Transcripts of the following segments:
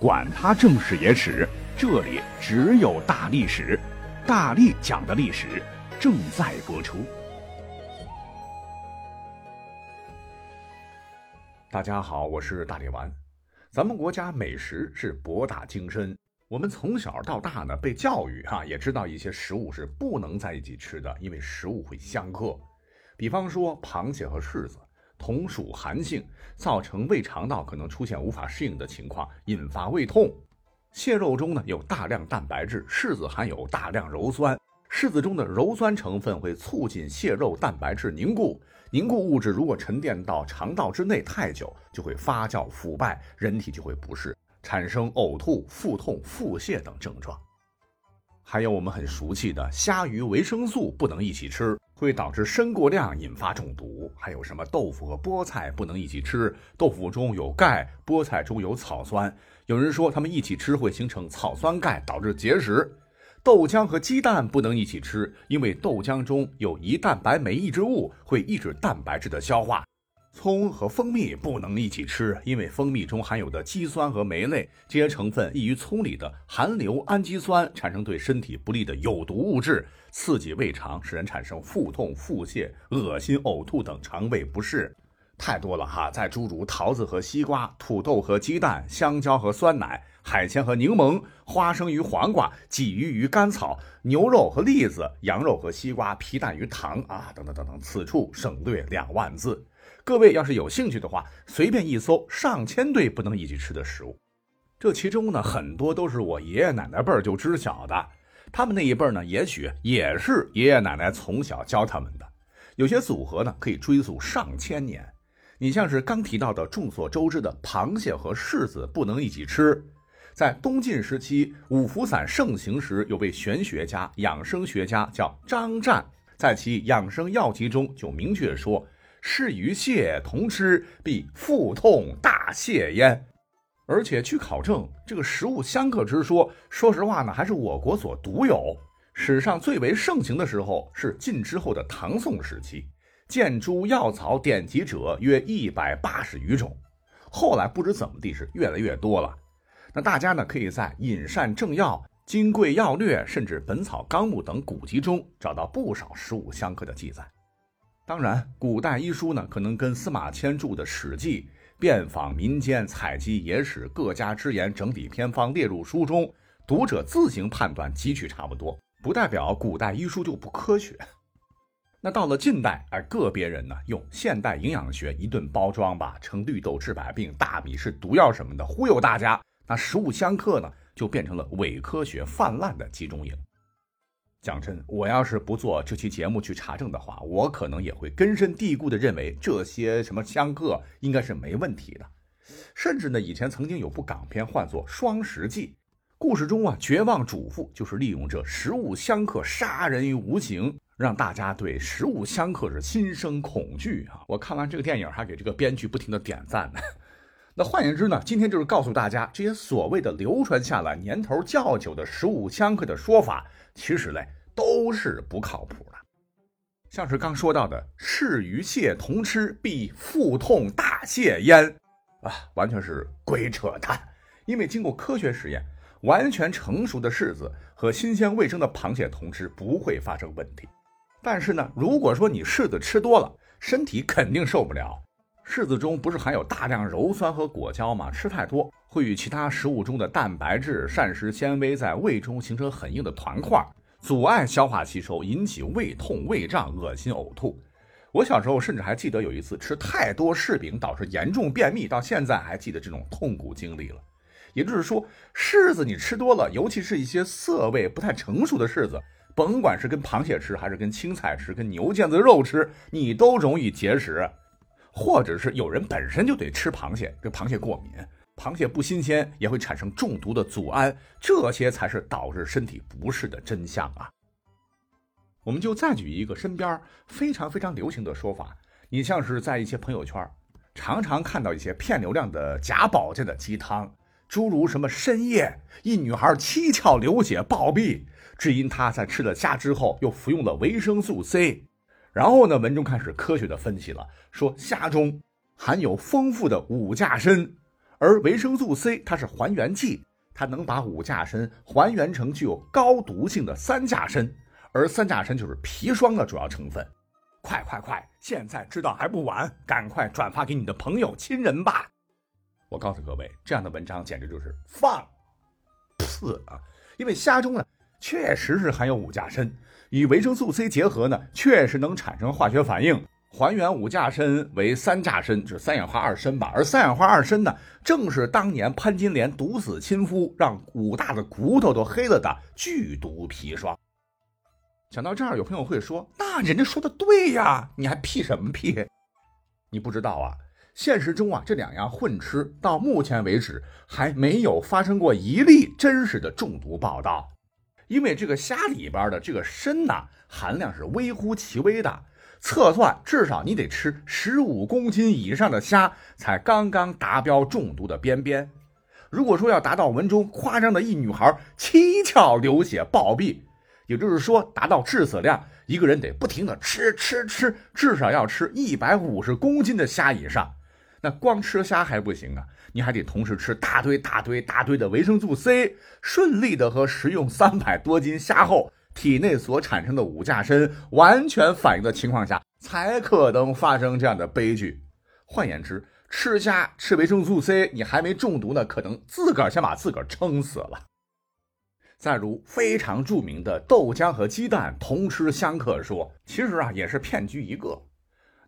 管他正史野史，这里只有大历史，大力讲的历史正在播出。大家好，我是大力丸。咱们国家美食是博大精深，我们从小到大呢被教育哈，也知道一些食物是不能在一起吃的，因为食物会相克。比方说螃蟹和柿子。同属寒性，造成胃肠道可能出现无法适应的情况，引发胃痛。蟹肉中呢有大量蛋白质，柿子含有大量鞣酸，柿子中的鞣酸成分会促进蟹肉蛋白质凝固，凝固物质如果沉淀到肠道之内太久，就会发酵腐败，人体就会不适，产生呕吐、腹痛、腹泻等症状。还有我们很熟悉的虾、鱼，维生素不能一起吃。会导致砷过量，引发中毒。还有什么豆腐和菠菜不能一起吃？豆腐中有钙，菠菜中有草酸。有人说他们一起吃会形成草酸钙，导致结石。豆浆和鸡蛋不能一起吃，因为豆浆中有胰蛋白酶抑制物，会抑制蛋白质的消化。葱和蜂蜜不能一起吃，因为蜂蜜中含有的肌酸和酶类这些成分易于葱里的含硫氨基酸产生对身体不利的有毒物质，刺激胃肠，使人产生腹痛、腹泻、恶心、呕吐等肠胃不适。太多了哈，在诸如桃子和西瓜、土豆和鸡蛋、香蕉和酸奶、海鲜和柠檬、花生与黄瓜、鲫鱼与甘草、牛肉和栗子、羊肉和西瓜、皮蛋与糖啊，等等等等，此处省略两万字。各位要是有兴趣的话，随便一搜，上千对不能一起吃的食物。这其中呢，很多都是我爷爷奶奶辈儿就知晓的。他们那一辈儿呢，也许也是爷爷奶奶从小教他们的。有些组合呢，可以追溯上千年。你像是刚提到的众所周知的螃蟹和柿子不能一起吃，在东晋时期五福散盛行时，有位玄学家、养生学家叫张湛，在其养生药集中就明确说。是与蟹同吃，必腹痛大泻焉。而且据考证，这个食物相克之说，说实话呢，还是我国所独有。史上最为盛行的时候是晋之后的唐宋时期，建诸药草典籍者约一百八十余种。后来不知怎么地是越来越多了。那大家呢，可以在《饮膳正要》《金匮要略》甚至《本草纲目》等古籍中找到不少食物相克的记载。当然，古代医书呢，可能跟司马迁著的《史记》遍访民间、采集野史、各家之言整理偏方列入书中，读者自行判断，汲取差不多，不代表古代医书就不科学。那到了近代，而个别人呢，用现代营养学一顿包装吧，称绿豆治百病，大米是毒药什么的，忽悠大家。那食物相克呢，就变成了伪科学泛滥的集中营。讲真，我要是不做这期节目去查证的话，我可能也会根深蒂固的认为这些什么相克应该是没问题的。甚至呢，以前曾经有部港片唤作《双食记》，故事中啊，绝望主妇就是利用这食物相克杀人于无形，让大家对食物相克是心生恐惧啊！我看完这个电影，还给这个编剧不停的点赞呢。那换言之呢，今天就是告诉大家，这些所谓的流传下来年头较久的食物相克的说法。其实嘞，都是不靠谱的。像是刚说到的“柿鱼蟹同吃必腹痛大泻焉”，啊，完全是鬼扯淡。因为经过科学实验，完全成熟的柿子和新鲜卫生的螃蟹同吃不会发生问题。但是呢，如果说你柿子吃多了，身体肯定受不了。柿子中不是含有大量鞣酸和果胶吗？吃太多。会与其他食物中的蛋白质、膳食纤维在胃中形成很硬的团块，阻碍消化吸收，引起胃痛、胃胀、恶心、呕吐。我小时候甚至还记得有一次吃太多柿饼导致严重便秘，到现在还记得这种痛苦经历了。也就是说，柿子你吃多了，尤其是一些涩味不太成熟的柿子，甭管是跟螃蟹吃，还是跟青菜吃，跟牛腱子肉吃，你都容易结石，或者是有人本身就得吃螃蟹，跟螃蟹过敏。螃蟹不新鲜也会产生中毒的组胺，这些才是导致身体不适的真相啊！我们就再举一个身边非常非常流行的说法，你像是在一些朋友圈，常常看到一些骗流量的假保健的鸡汤，诸如什么深夜一女孩七窍流血暴毙，只因她在吃了虾之后又服用了维生素 C，然后呢，文中开始科学的分析了，说虾中含有丰富的五价砷。而维生素 C 它是还原剂，它能把五价参还原成具有高毒性的三价参，而三价参就是砒霜的主要成分。快快快！现在知道还不晚，赶快转发给你的朋友亲人吧！我告诉各位，这样的文章简直就是放肆啊！因为虾中呢，确实是含有五价砷，与维生素 C 结合呢，确实能产生化学反应，还原五价砷为三价砷，就是三氧化二砷吧。而三氧化二砷呢，正是当年潘金莲毒死亲夫，让武大的骨头都黑了的剧毒砒霜。讲到这儿，有朋友会说：“那人家说的对呀，你还屁什么屁？你不知道啊？现实中啊，这两样混吃到目前为止还没有发生过一例真实的中毒报道。因为这个虾里边的这个砷呐，含量是微乎其微的，测算至少你得吃十五公斤以上的虾才刚刚达标中毒的边边。如果说要达到文中夸张的一女孩七窍流血暴毙。”也就是说，达到致死量，一个人得不停的吃吃吃，至少要吃一百五十公斤的虾以上。那光吃虾还不行啊，你还得同时吃大堆大堆大堆的维生素 C，顺利的和食用三百多斤虾后体内所产生的五价参完全反应的情况下，才可能发生这样的悲剧。换言之，吃虾吃维生素 C，你还没中毒呢，可能自个儿先把自个儿撑死了。再如非常著名的豆浆和鸡蛋同吃相克说，其实啊也是骗局一个。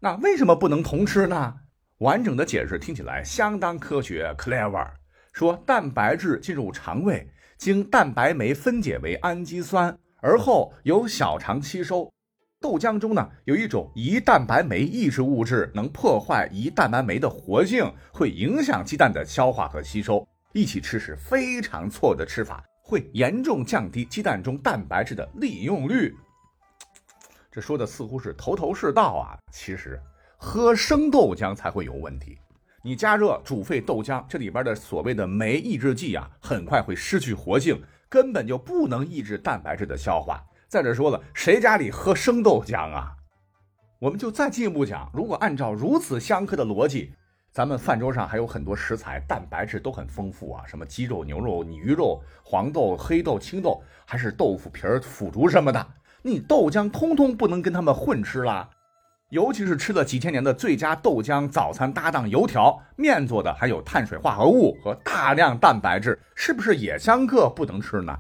那为什么不能同吃呢？完整的解释听起来相当科学，clever。说蛋白质进入肠胃，经蛋白酶分解为氨基酸，而后由小肠吸收。豆浆中呢有一种胰蛋白酶抑制物质，能破坏胰蛋白酶的活性，会影响鸡蛋的消化和吸收。一起吃是非常错的吃法。会严重降低鸡蛋中蛋白质的利用率。这说的似乎是头头是道啊，其实喝生豆浆才会有问题。你加热煮沸豆浆，这里边的所谓的酶抑制剂啊，很快会失去活性，根本就不能抑制蛋白质的消化。再者说了，谁家里喝生豆浆啊？我们就再进一步讲，如果按照如此相克的逻辑。咱们饭桌上还有很多食材，蛋白质都很丰富啊，什么鸡肉、牛肉、鱼肉、黄豆、黑豆、青豆，还是豆腐皮儿、腐竹什么的，你豆浆通通不能跟他们混吃啦。尤其是吃了几千年的最佳豆浆早餐搭档油条面做的，还有碳水化合物和大量蛋白质，是不是也相克不能吃呢？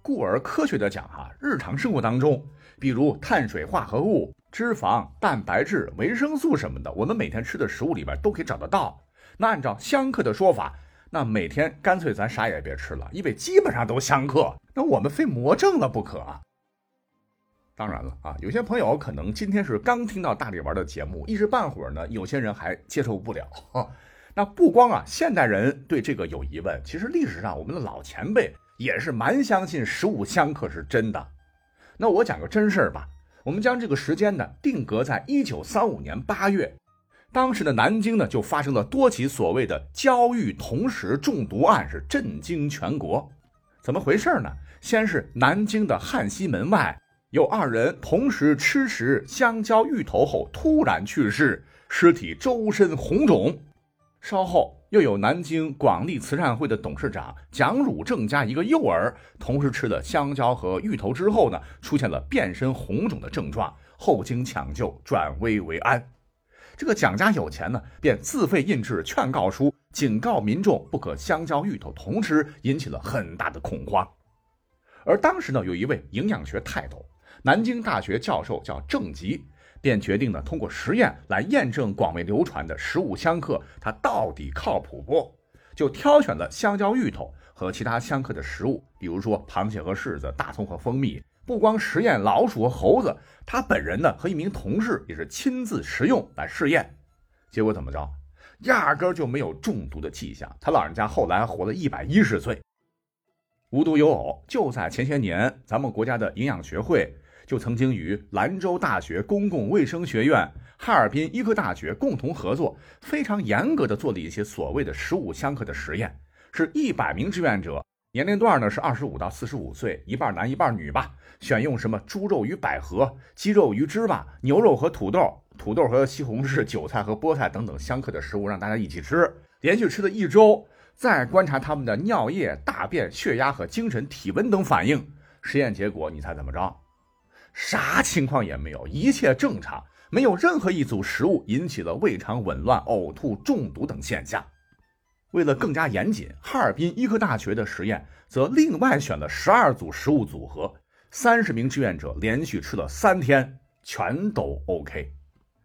故而科学的讲哈，日常生活当中，比如碳水化合物。脂肪、蛋白质、维生素什么的，我们每天吃的食物里边都可以找得到。那按照相克的说法，那每天干脆咱啥也别吃了，因为基本上都相克。那我们非魔怔了不可啊！当然了啊，有些朋友可能今天是刚听到大力丸的节目，一时半会儿呢，有些人还接受不了。那不光啊，现代人对这个有疑问，其实历史上我们的老前辈也是蛮相信十五香”可是真的。那我讲个真事儿吧。我们将这个时间呢定格在一九三五年八月，当时的南京呢就发生了多起所谓的焦裕同时中毒案，是震惊全国。怎么回事呢？先是南京的汉西门外有二人同时吃食香蕉芋头后突然去世，尸体周身红肿。稍后。又有南京广利慈善会的董事长蒋汝正家一个幼儿，同时吃了香蕉和芋头之后呢，出现了遍身红肿的症状，后经抢救转危为安。这个蒋家有钱呢，便自费印制劝告书，警告民众不可香蕉芋头同吃，引起了很大的恐慌。而当时呢，有一位营养学泰斗，南京大学教授叫郑吉。便决定呢，通过实验来验证广为流传的食物相克，它到底靠谱不？就挑选了香蕉、芋头和其他相克的食物，比如说螃蟹和柿子、大葱和蜂蜜。不光实验老鼠和猴子，他本人呢和一名同事也是亲自食用来试验。结果怎么着？压根就没有中毒的迹象。他老人家后来活了一百一十岁。无独有偶，就在前些年，咱们国家的营养学会。就曾经与兰州大学公共卫生学院、哈尔滨医科大学共同合作，非常严格的做了一些所谓的食物相克的实验。是一百名志愿者，年龄段呢是二十五到四十五岁，一半男一半女吧。选用什么猪肉与百合、鸡肉与芝麻、牛肉和土豆、土豆和西红柿、韭菜和菠菜等等相克的食物，让大家一起吃。连续吃了一周，再观察他们的尿液、大便、血压和精神、体温等反应。实验结果，你猜怎么着？啥情况也没有，一切正常，没有任何一组食物引起了胃肠紊乱、呕吐、中毒等现象。为了更加严谨，哈尔滨医科大学的实验则另外选了十二组食物组合，三十名志愿者连续吃了三天，全都 OK。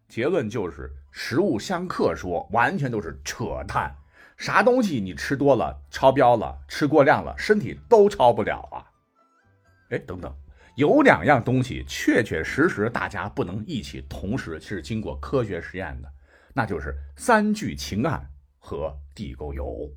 结论就是食物相克说完全都是扯淡，啥东西你吃多了超标了，吃过量了，身体都超不了啊！哎，等等，有两样东西确确实实大家不能一起同时是经过科学实验的，那就是三聚氰胺和地沟油。